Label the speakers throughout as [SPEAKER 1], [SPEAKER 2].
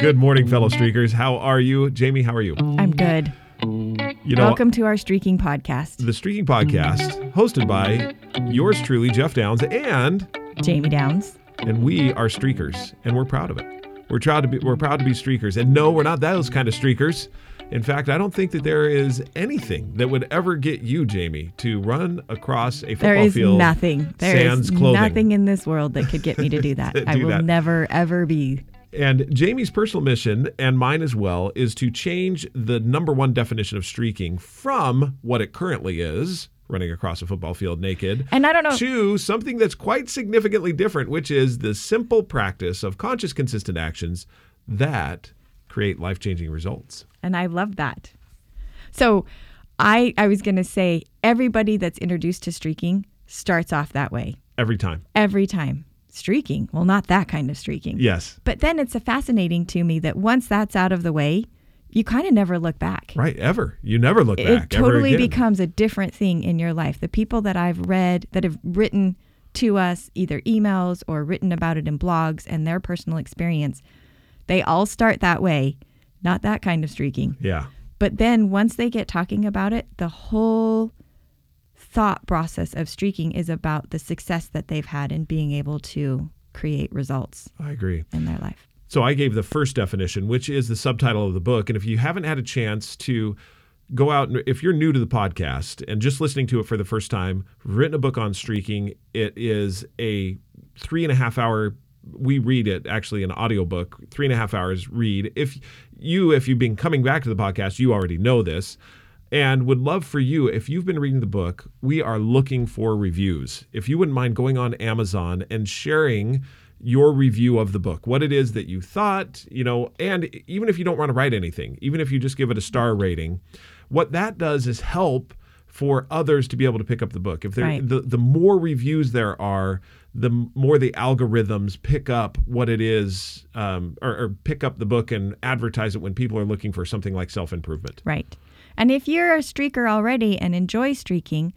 [SPEAKER 1] Good morning, fellow streakers. How are you? Jamie, how are you?
[SPEAKER 2] I'm good.
[SPEAKER 1] You know,
[SPEAKER 2] Welcome to our streaking podcast.
[SPEAKER 1] the Streaking Podcast, hosted by yours truly, Jeff Downs, and
[SPEAKER 2] Jamie Downs.
[SPEAKER 1] and we are streakers, and we're proud of it. We're proud to be we're proud to be streakers. And no, we're not those kind of streakers. In fact, I don't think that there is anything that would ever get you, Jamie, to run across a football
[SPEAKER 2] There is
[SPEAKER 1] field.
[SPEAKER 2] nothing. There is
[SPEAKER 1] sans clothing.
[SPEAKER 2] nothing in this world that could get me to do that. I
[SPEAKER 1] do
[SPEAKER 2] will
[SPEAKER 1] that.
[SPEAKER 2] never ever be.
[SPEAKER 1] And Jamie's personal mission and mine as well is to change the number one definition of streaking from what it currently is, running across a football field naked,
[SPEAKER 2] And I don't know.
[SPEAKER 1] to something that's quite significantly different, which is the simple practice of conscious, consistent actions that create life changing results.
[SPEAKER 2] And I love that. So I I was gonna say everybody that's introduced to streaking starts off that way.
[SPEAKER 1] Every time.
[SPEAKER 2] Every time. Streaking. Well, not that kind of streaking.
[SPEAKER 1] Yes.
[SPEAKER 2] But then it's fascinating to me that once that's out of the way, you kind of never look back.
[SPEAKER 1] Right. Ever. You never look back.
[SPEAKER 2] it totally becomes a different thing in your life. The people that I've read that have written to us either emails or written about it in blogs and their personal experience, they all start that way, not that kind of streaking.
[SPEAKER 1] Yeah.
[SPEAKER 2] But then once they get talking about it, the whole thought process of streaking is about the success that they've had in being able to create results
[SPEAKER 1] I agree.
[SPEAKER 2] in their life.
[SPEAKER 1] So I gave the first definition, which is the subtitle of the book. And if you haven't had a chance to go out, and if you're new to the podcast and just listening to it for the first time, written a book on streaking. It is a three and a half hour. We read it actually an audiobook, three and a half hours read. If you, if you've been coming back to the podcast, you already know this and would love for you if you've been reading the book we are looking for reviews if you wouldn't mind going on amazon and sharing your review of the book what it is that you thought you know and even if you don't want to write anything even if you just give it a star rating what that does is help for others to be able to pick up the book if there
[SPEAKER 2] Right.
[SPEAKER 1] the, the more reviews there are the more the algorithms pick up what it is um, or, or pick up the book and advertise it when people are looking for something like self-improvement
[SPEAKER 2] Right. And if you're a streaker already and enjoy streaking,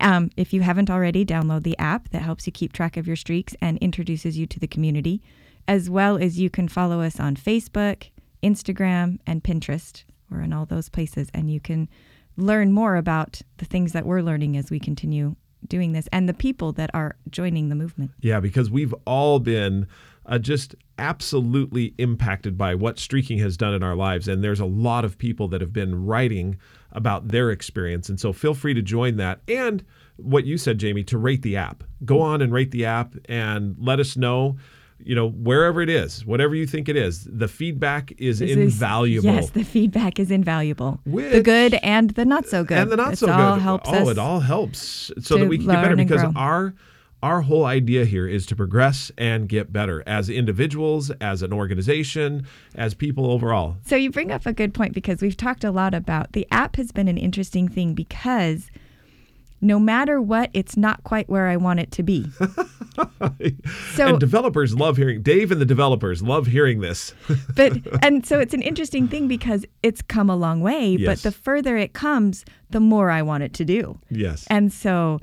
[SPEAKER 2] um, if you haven't already, download the app that helps you keep track of your streaks and introduces you to the community, as well as you can follow us on Facebook, Instagram, and Pinterest. We're in all those places, and you can learn more about the things that we're learning as we continue doing this and the people that are joining the movement.
[SPEAKER 1] Yeah, because we've all been uh, just absolutely impacted by what streaking has done in our lives. And there's a lot of people that have been writing about their experience. And so feel free to join that. And what you said, Jamie, to rate the app. Go on and rate the app and let us know. You know, wherever it is, whatever you think it is, the feedback is
[SPEAKER 2] This is-
[SPEAKER 1] invaluable.
[SPEAKER 2] yes, the feedback is invaluable. the good and the not so good.
[SPEAKER 1] and the not
[SPEAKER 2] It's
[SPEAKER 1] so
[SPEAKER 2] all
[SPEAKER 1] good.
[SPEAKER 2] helps
[SPEAKER 1] oh,
[SPEAKER 2] us.
[SPEAKER 1] it all helps so that we can get better because our our whole idea here is to progress and get better as individuals, as an organization, as people overall.
[SPEAKER 2] So you bring up a good point because we've talked a lot about the app has been an interesting thing because no matter what, it's not quite where I want it to be. So
[SPEAKER 1] and developers love hearing Dave and the developers love hearing this.
[SPEAKER 2] but and so it's an interesting thing because it's come a long way,
[SPEAKER 1] Yes.
[SPEAKER 2] but the further it comes, the more I want it to do.
[SPEAKER 1] yes.
[SPEAKER 2] And so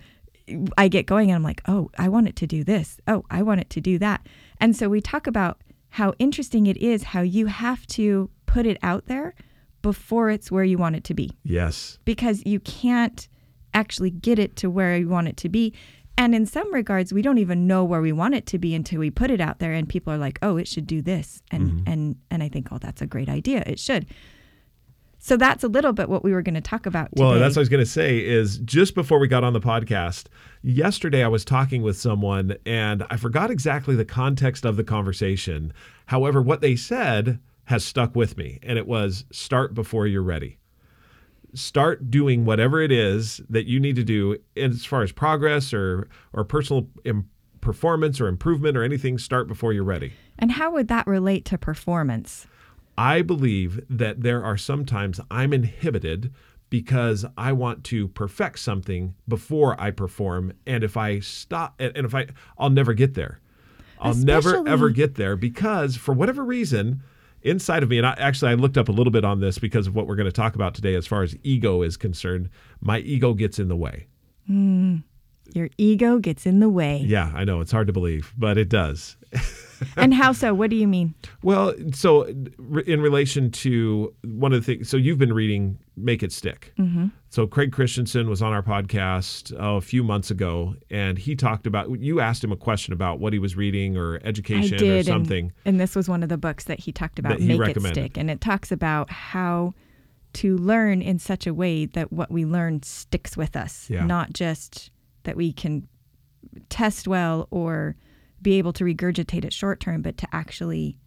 [SPEAKER 2] I get going and I'm like, oh, I want it to do this. Oh, I want it to do that. And so we talk about how interesting it is how you have to put it out there before it's where you want it to be
[SPEAKER 1] yes.
[SPEAKER 2] because you can't actually get it to where you want it to be. And in some regards, we don't even know where we want it to be until we put it out there and people are like, "Oh, it should do this." And mm-hmm. and and I think, "Oh, that's a great idea. It should." So that's a little bit what we were going to talk about
[SPEAKER 1] Well,
[SPEAKER 2] today.
[SPEAKER 1] that's what I was going to say is just before we got on the podcast, yesterday I was talking with someone and I forgot exactly the context of the conversation. However, what they said has stuck with me and it was start before you're ready. Start doing whatever it is that you need to do as far as progress or or personal im- performance or improvement or anything start before you're ready.
[SPEAKER 2] And how would that relate to performance?
[SPEAKER 1] I believe that there are sometimes I'm inhibited because I want to perfect something before I perform. And if I stop, and if I, I'll never get there. I'll never ever get there because for whatever reason, inside of me, and I, actually I looked up a little bit on this because of what we're going to talk about today as far as ego is concerned. My ego gets in the way. Hmm.
[SPEAKER 2] Your ego gets in the way.
[SPEAKER 1] Yeah, I know it's hard to believe, but it does.
[SPEAKER 2] and how so? What do you mean?
[SPEAKER 1] Well, so in relation to one of the things, so you've been reading Make It Stick.
[SPEAKER 2] Mm-hmm.
[SPEAKER 1] So Craig Christensen was on our podcast oh, a few months ago, and he talked about. You asked him a question about what he was reading or education
[SPEAKER 2] did,
[SPEAKER 1] or something.
[SPEAKER 2] And, and this was one of the books that he talked about,
[SPEAKER 1] he
[SPEAKER 2] Make It. Stick. And it talks about how to learn in such a way that what we learn sticks with us,
[SPEAKER 1] Yeah.
[SPEAKER 2] not just that we can test well or be able to regurgitate it short term, but to actually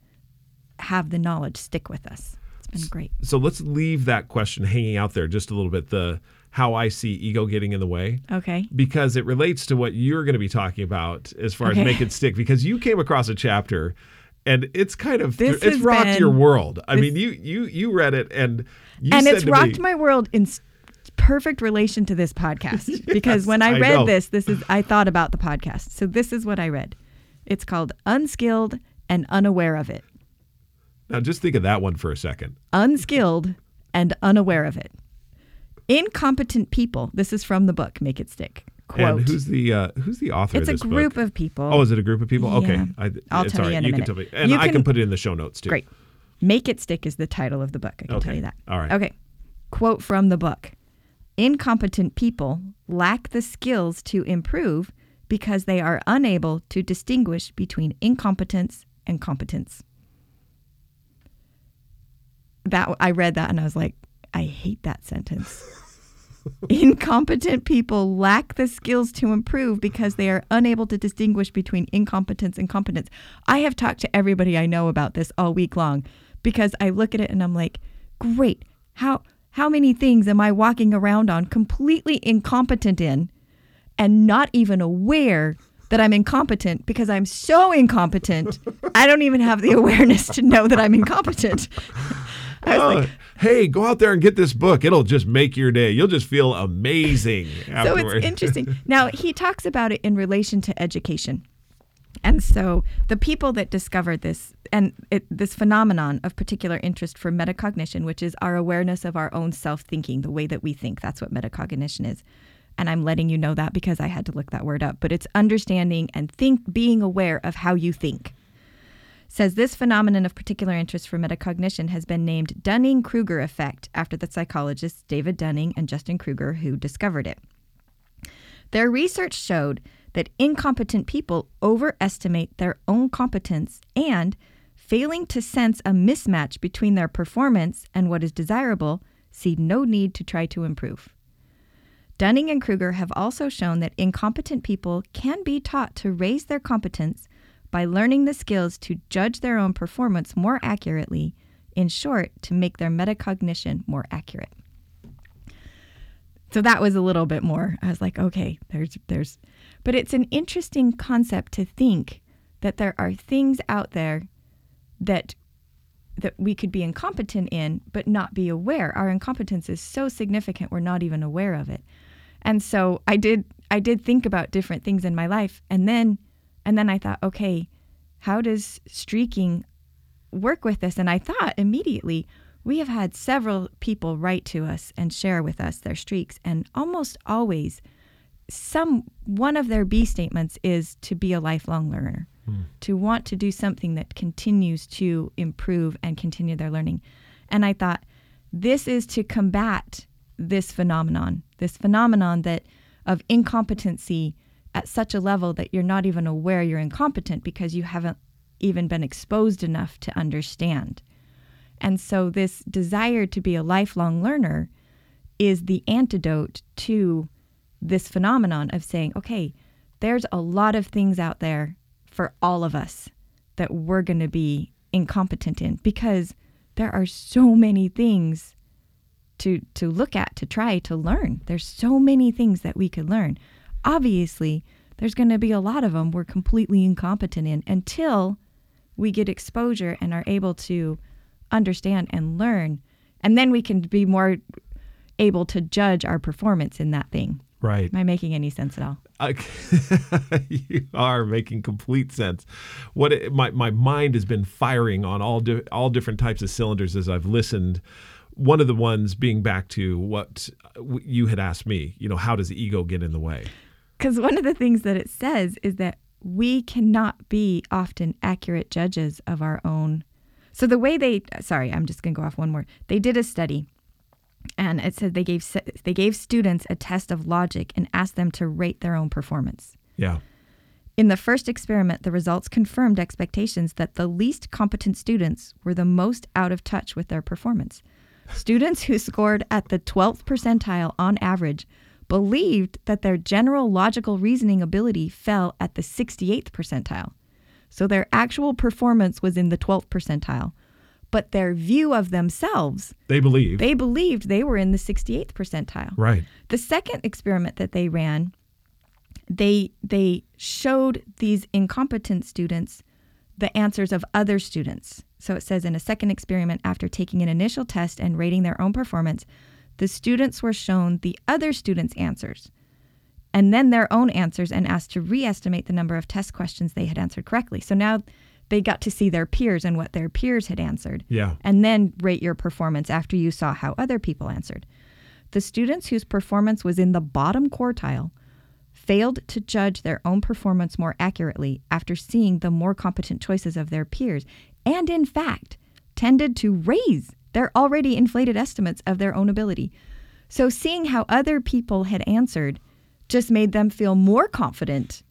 [SPEAKER 2] have the knowledge stick with us. It's been great.
[SPEAKER 1] So let's leave that question hanging out there just a little bit. The how I see ego getting in the way.
[SPEAKER 2] Okay.
[SPEAKER 1] because it relates to what you're going to be talking about as far
[SPEAKER 2] Okay.
[SPEAKER 1] as make it stick because you came across a chapter and it's kind of
[SPEAKER 2] This
[SPEAKER 1] it's rocked
[SPEAKER 2] been-
[SPEAKER 1] your world. I
[SPEAKER 2] this-
[SPEAKER 1] mean, you you you read it and you
[SPEAKER 2] and it's rocked
[SPEAKER 1] me,
[SPEAKER 2] my world in perfect relation to this podcast because when I
[SPEAKER 1] I
[SPEAKER 2] read
[SPEAKER 1] know.
[SPEAKER 2] this, this is I thought about the podcast. So this is what I read. It's called Unskilled and Unaware of It.
[SPEAKER 1] Now just think of that one for a second.
[SPEAKER 2] Unskilled and unaware of it. Incompetent people. This is from the book Make It Stick. Quote.
[SPEAKER 1] And who's the uh, who's the author
[SPEAKER 2] it's a group
[SPEAKER 1] book?
[SPEAKER 2] of people.
[SPEAKER 1] Oh, is it a group of people? Okay, I,
[SPEAKER 2] I'll tell you in a
[SPEAKER 1] you can tell me, and
[SPEAKER 2] You
[SPEAKER 1] I can
[SPEAKER 2] can-
[SPEAKER 1] put it in the show notes too.
[SPEAKER 2] Great. Make It Stick is the title of the book. I can tell you that.
[SPEAKER 1] All right.
[SPEAKER 2] Okay. Quote from the book Incompetent people lack the skills to improve because they are unable to distinguish between incompetence and competence. That I read that and I was like, I hate that sentence. Incompetent people lack the skills to improve because they are unable to distinguish between incompetence and competence. I have talked to everybody I know about this all week long because I look at it and I'm like, great. How how many things am I walking around on completely incompetent in and not even aware that I'm incompetent because I'm so incompetent I don't even have the awareness to know that I'm incompetent.
[SPEAKER 1] Oh,
[SPEAKER 2] like,
[SPEAKER 1] hey, go out there and get this book. It'll just make your day. You'll just feel amazing
[SPEAKER 2] so it's interesting. Now he talks about it in relation to education, and so the people that discovered this and it, this phenomenon of particular interest for metacognition, which is our awareness of our own self-thinking, the way that we think. That's what metacognition is. And I'm letting you know that because I had to look that word up. But it's understanding and think, being aware of how you think says this phenomenon of particular interest for metacognition has been named Dunning Kruger effect after the psychologists David Dunning and Justin Kruger who discovered it. Their research showed that incompetent people overestimate their own competence and, failing to sense a mismatch between their performance and what is desirable, see no need to try to improve. Dunning and Kruger have also shown that incompetent people can be taught to raise their competence by learning the skills to judge their own performance more accurately, in short, to make their metacognition more accurate. So that was a little bit more. I was like, okay, there's there's but it's an interesting concept to think that there are things out there that that we could be incompetent in but not be aware. Our incompetence is so significant we're not even aware of it. And so I did I did think about different things in my life and then and then I thought, okay, how does streaking work with this? And I thought immediately, we have had several people write to us and share with us their streaks, and almost always, some one of their B statements is to be a lifelong learner, hmm. to want to do something that continues to improve and continue their learning. And I thought, this is to combat this phenomenon, this phenomenon that of incompetency at such a level that you're not even aware you're incompetent because you haven't even been exposed enough to understand. And so, this desire to be a lifelong learner is the antidote to this phenomenon of saying, okay, there's a lot of things out there for all of us that we're going to be incompetent in because there are so many things to to look at to try to learn there's so many things that we could learn obviously there's going to be a lot of them we're completely incompetent in until we get exposure and are able to understand and learn and then we can be more able to judge our performance in that thing
[SPEAKER 1] right.
[SPEAKER 2] am i making any sense at all
[SPEAKER 1] I, you are making complete sense. What it, my my mind has been firing on all di- all different types of cylinders as I've listened. One of the ones being back to what uh, you had asked me. You know, how does the ego get in the way?
[SPEAKER 2] Because one of the things that it says is that we cannot be often accurate judges of our own. So the way they uh, sorry, I'm just going to go off one more. They did a study and it said they gave they gave students a test of logic and asked them to rate their own performance.
[SPEAKER 1] Yeah.
[SPEAKER 2] In the first experiment, the results confirmed expectations that the least competent students were the most out of touch with their performance. Students who scored at the 12th percentile on average believed that their general logical reasoning ability fell at the 68th percentile. So their actual performance was in the 12th percentile, but their view of themselves,
[SPEAKER 1] They believe.
[SPEAKER 2] they believed they were in the 68th percentile.
[SPEAKER 1] right.
[SPEAKER 2] The second experiment that they ran, they they showed these incompetent students the answers of other students. So it says in a second experiment after taking an initial test and rating their own performance, the students were shown the other students' answers and then their own answers and asked to re-estimate the number of test questions they had answered correctly. So now they got to see their peers and what their peers had answered
[SPEAKER 1] Yeah.
[SPEAKER 2] and then rate your performance after you saw how other people answered. The students whose performance was in the bottom quartile failed to judge their own performance more accurately after seeing the more competent choices of their peers, and in fact, tended to raise their already inflated estimates of their own ability. So, seeing how other people had answered just made them feel more confident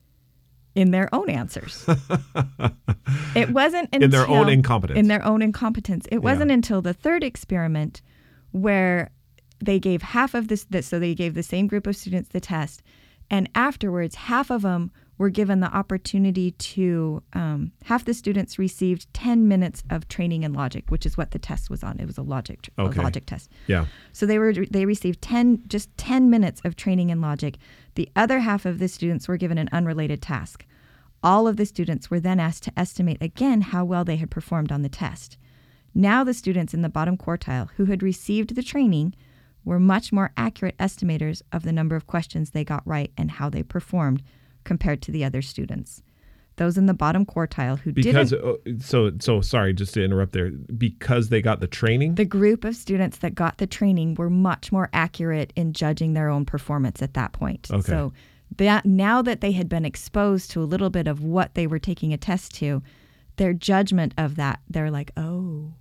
[SPEAKER 2] in their own answers. it wasn't until,
[SPEAKER 1] In their own incompetence.
[SPEAKER 2] In their own incompetence. It wasn't until the third experiment where they gave half of this, so they gave the same group of students the test, and afterwards, half of them were given the opportunity to, um, half the students received 10 minutes of training in logic, which is what the test was on. It was a logic,
[SPEAKER 1] Okay.
[SPEAKER 2] a logic test.
[SPEAKER 1] Yeah.
[SPEAKER 2] So they were they received 10 just 10 minutes of training in logic. The other half of the students were given an unrelated task. All of the students were then asked to estimate again how well they had performed on the test. Now the students in the bottom quartile who had received the training were much more accurate estimators of the number of questions they got right and how they performed compared to the other students. Those in the bottom quartile who
[SPEAKER 1] Because
[SPEAKER 2] didn't
[SPEAKER 1] uh, so so sorry just to interrupt there because they got the training.
[SPEAKER 2] the group of students that got the training were much more accurate in judging their own performance at that point.
[SPEAKER 1] Okay.
[SPEAKER 2] So that now that they had been exposed to a little bit of what they were taking a test to, their judgment of that, they're like, "Oh,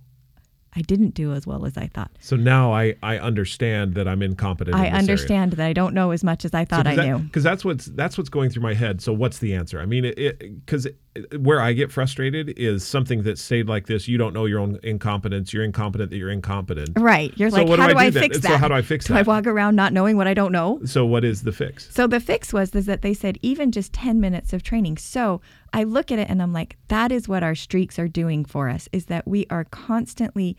[SPEAKER 2] I didn't do as well as I thought.
[SPEAKER 1] so now I I understand that I'm incompetent.
[SPEAKER 2] I
[SPEAKER 1] in
[SPEAKER 2] understand that I don't know as much as I thought I knew."
[SPEAKER 1] because that's what's that's what's going through my head. So what's the answer? I mean, it because where I get frustrated is something that's said like this: you don't know your own incompetence. You're incompetent. That you're incompetent.
[SPEAKER 2] Right. You're
[SPEAKER 1] So
[SPEAKER 2] like,
[SPEAKER 1] what
[SPEAKER 2] how
[SPEAKER 1] do
[SPEAKER 2] do
[SPEAKER 1] I
[SPEAKER 2] I,
[SPEAKER 1] do then?
[SPEAKER 2] fix
[SPEAKER 1] So
[SPEAKER 2] that?
[SPEAKER 1] how do I fix
[SPEAKER 2] Do
[SPEAKER 1] that?
[SPEAKER 2] I walk around not knowing what I don't know?
[SPEAKER 1] So what is the fix?
[SPEAKER 2] So the fix was is that they said even just 10 minutes of training. So I look at it and I'm like, that is what our streaks are doing for us, is that we are constantly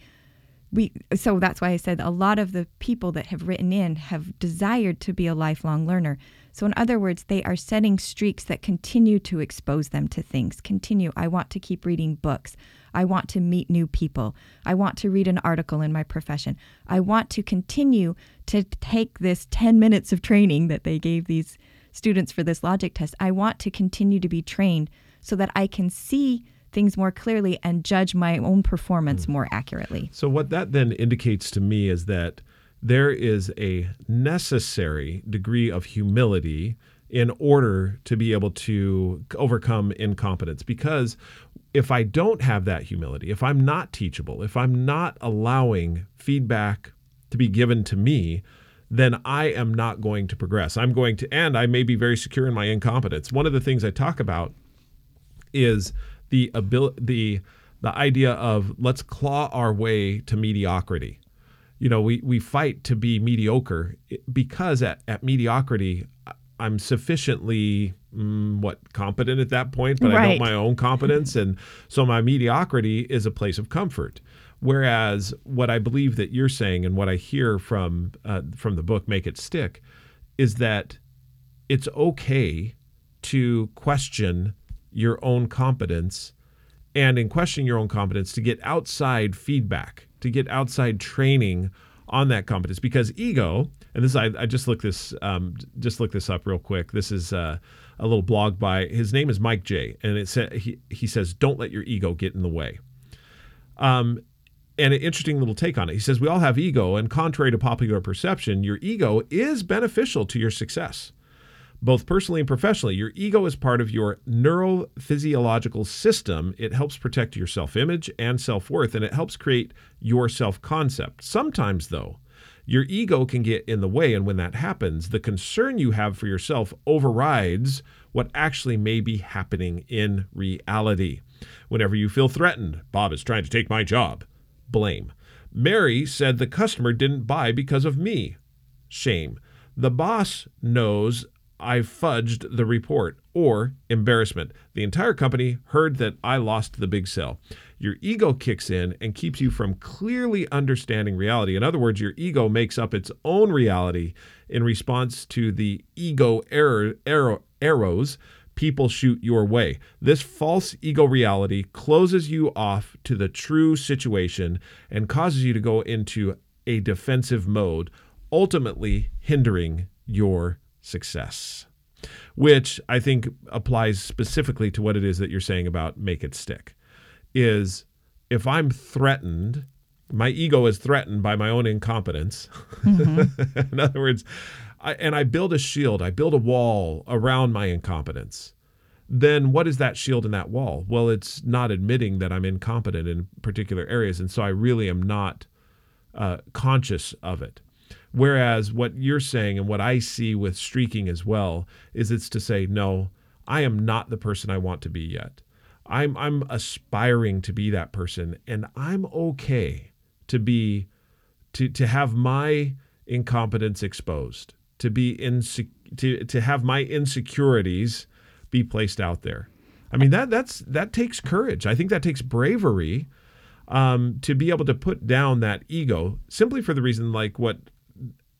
[SPEAKER 2] we so that's why I said a lot of the people that have written in have desired to be a lifelong learner. So in other words, they are setting streaks that continue to expose them to things. Continue. I want to keep reading books. I want to meet new people. I want to read an article in my profession. I want to continue to take this 10 minutes of training that they gave these students for this logic test. I want to continue to be trained so that I can see things more clearly and judge my own performance hmm. more accurately.
[SPEAKER 1] So what that then indicates to me is that there is a necessary degree of humility in order to be able to overcome incompetence because if I don't have that humility, if I'm not teachable, if I'm not allowing feedback to be given to me, then I am not going to progress. I'm going to, and I may be very secure in my incompetence. One of the things I talk about is the ability, the the idea of let's claw our way to mediocrity. You know, we we fight to be mediocre because at, at mediocrity, I'm sufficiently mm, what competent at that point, but I
[SPEAKER 2] Right.
[SPEAKER 1] know my own competence, and so my mediocrity is a place of comfort. Whereas what I believe that you're saying and what I hear from uh, from the book Make It Stick is that it's okay to question your own competence and in questioning your own competence to get outside feedback to get outside training on that competence because ego and this I, I just looked this um, just look this up real quick this is uh, a little blog by his name is Mike J and it said he, he says don't let your ego get in the way um, and an interesting little take on it. He says, We all have ego, and contrary to popular perception, your ego is beneficial to your success. Both personally and professionally. Your ego is part of your neurophysiological system. It helps protect your self image and self worth, and it helps create your self concept. Sometimes, though, your ego can get in the way, and when that happens, the concern you have for yourself overrides what actually may be happening in reality. Whenever you feel threatened, Bob is trying to take my job, blame. Mary said the customer didn't buy because of me, shame. The boss knows I fudged the report, or embarrassment. The entire company heard that I lost the big sale. Your ego kicks in and keeps you from clearly understanding reality. In other words, your ego makes up its own reality in response to the ego error, error, arrows people shoot your way. This false ego reality closes you off to the true situation and causes you to go into a defensive mode, ultimately hindering your success, which I think applies specifically to what it is that you're saying about make it stick. Is if I'm threatened, my ego is threatened by my own incompetence. Mm-hmm. In other words, I, and I build a shield, I build a wall around my incompetence. Then what is that shield and that wall? Well, it's not admitting that I'm incompetent in particular areas. And so I really am not uh, conscious of it. Whereas what you're saying and what I see with streaking as well is it's to say, no, I am not the person I want to be yet. I'm I'm aspiring to be that person and I'm okay to be to to have my incompetence exposed, to be inse- to to have my insecurities be placed out there. I mean that that's that takes courage. I think that takes bravery um, to be able to put down that ego simply for the reason like what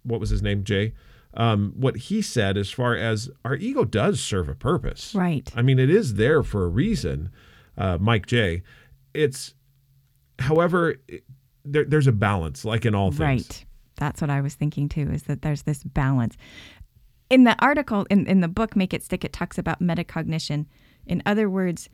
[SPEAKER 1] what was his name, Jay? Um, what he said as far as our ego does serve a purpose.
[SPEAKER 2] Right.
[SPEAKER 1] I mean, it is there for a reason, uh, Mike J. It's, however, it, there, there's a balance, like in all things.
[SPEAKER 2] Right. That's what I was thinking too, is that there's this balance. In the article, in, in the book, Make It Stick, it talks about metacognition. In other words,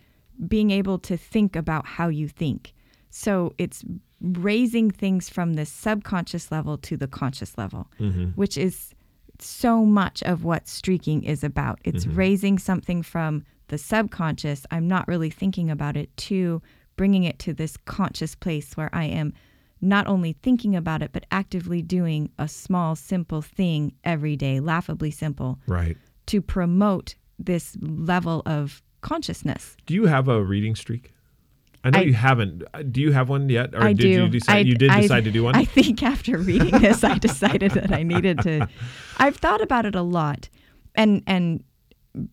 [SPEAKER 2] being able to think about how you think. So it's raising things from the subconscious level to the conscious level, mm-hmm. which is so much of what streaking is about. It's mm-hmm. raising something from the subconscious, I'm not really thinking about it, to bringing it to this conscious place where I am not only thinking about it, but actively doing a small, simple thing every day, laughably simple.
[SPEAKER 1] Right.
[SPEAKER 2] To promote this level of consciousness.
[SPEAKER 1] Do you have a reading streak? I know I, you haven't. Uh, do you have one yet,
[SPEAKER 2] or I
[SPEAKER 1] did
[SPEAKER 2] do.
[SPEAKER 1] you decide? I, you did decide to do one.
[SPEAKER 2] I think after reading this, I decided that I needed to. I've thought about it a lot, and and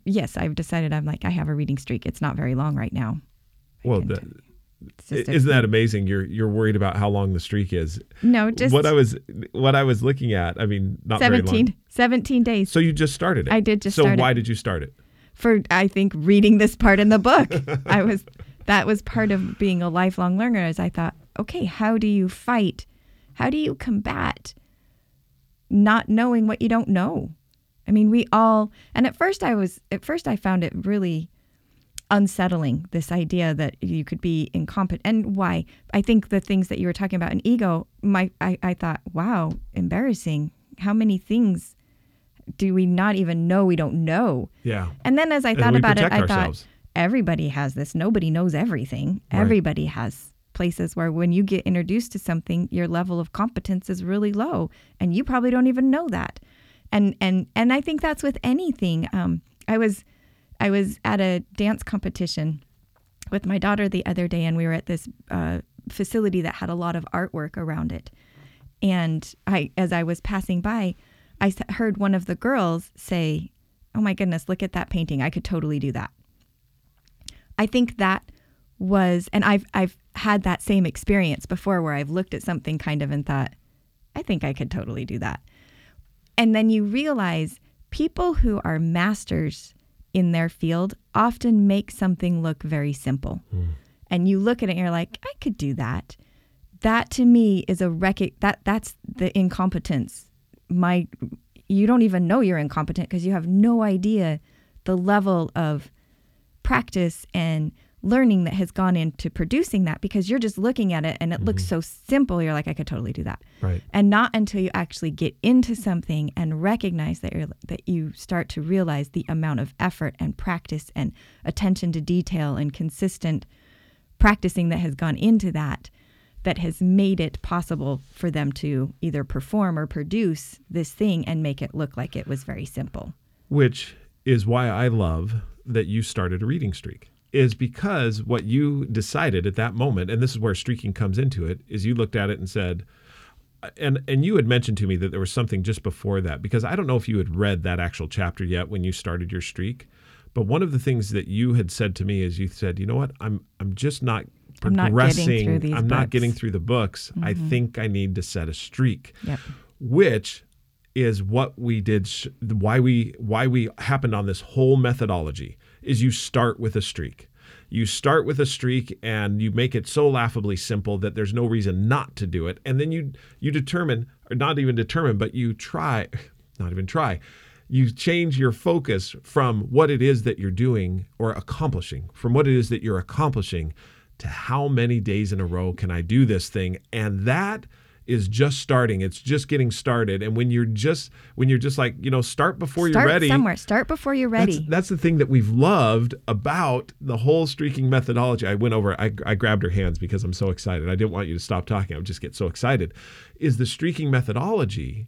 [SPEAKER 2] yes, I've decided. I'm like I have a reading streak. It's not very long right now.
[SPEAKER 1] Well, the, isn't that amazing? You're you're worried about how long the streak is.
[SPEAKER 2] No, just
[SPEAKER 1] what I was what I was looking at. I mean, not
[SPEAKER 2] 17, 17 days.
[SPEAKER 1] So you just started it.
[SPEAKER 2] I did just.
[SPEAKER 1] So why
[SPEAKER 2] it.
[SPEAKER 1] did you start it?
[SPEAKER 2] For I think reading this part in the book, I was that was part of being a lifelong learner as I thought, okay, how do you fight? How do you combat not knowing what you don't know? I mean, we all and at first I was at first I found it really unsettling this idea that you could be incompetent and why i think the things that you were talking about in ego my I, I thought wow embarrassing how many things do we not even know we don't know
[SPEAKER 1] yeah
[SPEAKER 2] and then as i thought about it i
[SPEAKER 1] ourselves.
[SPEAKER 2] thought everybody has this. Nobody knows everything. Right. Everybody has places where when you get introduced to something, your level of competence is really low, and you probably don't even know that. And and and I think that's with anything. Um, I was I was at a dance competition with my daughter the other day, and we were at this uh, facility that had a lot of artwork around it. And I, as I was passing by, I heard one of the girls say, "Oh my goodness, look at that painting! I could totally do that." I think that was and I've I've had that same experience before where I've looked at something kind of and thought, I think I could totally do that. And then you realize people who are masters in their field often make something look very simple. Mm. And you look at it and you're like, I could do that. That to me is a rec- that that's the incompetence. My you don't even know you're incompetent because you have no idea the level of practice and learning that has gone into producing that because you're just looking at it and it looks mm-hmm. so simple. You're like, I could totally do that.
[SPEAKER 1] Right.
[SPEAKER 2] And not until you actually get into something and recognize that you're that you start to realize the amount of effort and practice and attention to detail and consistent practicing that has gone into that that has made it possible for them to either perform or produce this thing and make it look like it was very simple.
[SPEAKER 1] Which is why I love that you started a reading streak. Is because what you decided at that moment, and this is where streaking comes into it, is you looked at it and said, and and you had mentioned to me that there was something just before that because I don't know if you had read that actual chapter yet when you started your streak, but one of the things that you had said to me is you said, you know what, I'm I'm just not
[SPEAKER 2] I'm not
[SPEAKER 1] progressing.
[SPEAKER 2] getting through
[SPEAKER 1] I'm not.
[SPEAKER 2] Mm-hmm.
[SPEAKER 1] getting through the books. I think I need to set a streak
[SPEAKER 2] Yep.
[SPEAKER 1] which is what we did why we why we happened on this whole methodology is you start with a streak. You start with a streak and you make it so laughably simple that there's no reason not to do it. And then you you determine or not even determine but you try not even try you change your focus from what it is that you're doing or accomplishing from what it is that you're accomplishing to how many days in a row can I do this thing? And that is just starting it's just getting started and when you're just when you're just like you know start before
[SPEAKER 2] Start
[SPEAKER 1] you're ready
[SPEAKER 2] somewhere. Start before you're
[SPEAKER 1] that's,
[SPEAKER 2] ready.
[SPEAKER 1] that's the thing that we've loved about the whole streaking methodology. I went over, I, I grabbed her hands because I'm so excited. I didn't want you to stop talking. I would just get so excited. Is the streaking methodology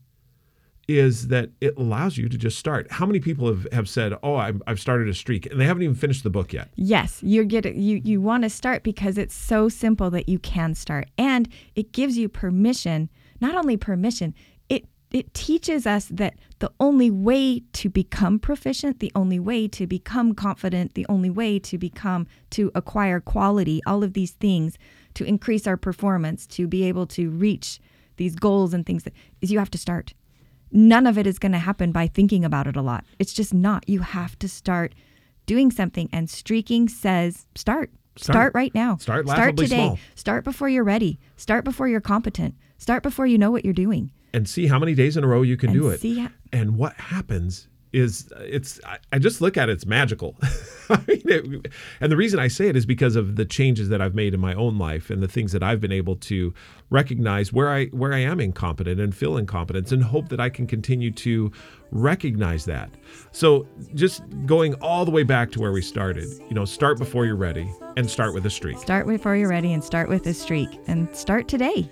[SPEAKER 1] is that it allows you to just start. How many people have, have said, Oh, I'm, I've started a streak and they haven't even finished the book yet?
[SPEAKER 2] Yes, you get. You you want to start because it's so simple that you can start, and it gives you permission. Not only permission, it it teaches us that the only way to become proficient, the only way to become confident, the only way to become to acquire quality, all of these things to increase our performance, to be able to reach these goals and things that is you have to start. None of it is going to happen by thinking about it a lot. It's just not. You have to start doing something and streaking says start.
[SPEAKER 1] Start.
[SPEAKER 2] Start, right now.
[SPEAKER 1] Start
[SPEAKER 2] Start today.
[SPEAKER 1] small.
[SPEAKER 2] Start before you're ready. Start before you're competent. Start before you know what you're doing.
[SPEAKER 1] and see how many days in a row you can
[SPEAKER 2] And
[SPEAKER 1] do it. and what happens is it's I, just look at it, it's magical. I mean, it, and the reason I say it is because of the changes that I've made in my own life and the things that I've been able to recognize where I where I am incompetent and feel incompetence and hope that I can continue to recognize that. So just going all the way back to where we started, you know, start before you're ready and start with a streak.
[SPEAKER 2] Start before you're ready and start with a streak and start today.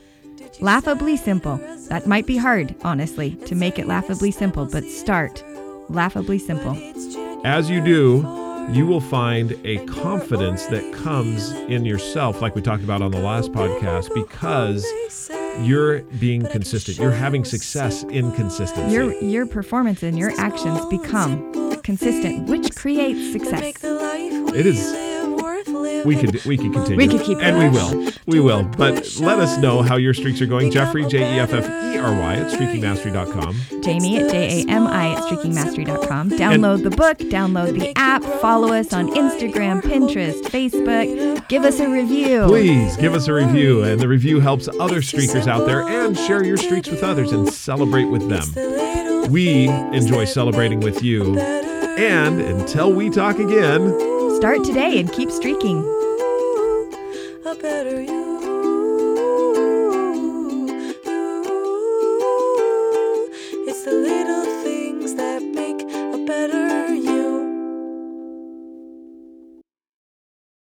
[SPEAKER 2] Laughably simple. That might be hard, honestly, to make it laughably simple, but start laughably simple.
[SPEAKER 1] As you do, you will find a confidence that comes in yourself, like we talked about on the last podcast, because you're being consistent. You're having success in consistency.
[SPEAKER 2] Your your performance and your actions become consistent, which creates success.
[SPEAKER 1] it is. We could we could continue.
[SPEAKER 2] We could keep
[SPEAKER 1] and we will. We will. But let us know how your streaks are going. Jeffrey J E F F E R Y at streakingmastery.com.
[SPEAKER 2] Jamie at J A M I at streakingmastery.com. Download the book, download the app, follow us on Instagram, Pinterest, Facebook. Give us a review.
[SPEAKER 1] Please give us a review, and the review helps other streakers out there, and share your streaks with others and celebrate with them. We enjoy celebrating with you. And until we talk again,
[SPEAKER 2] Start today and keep streaking.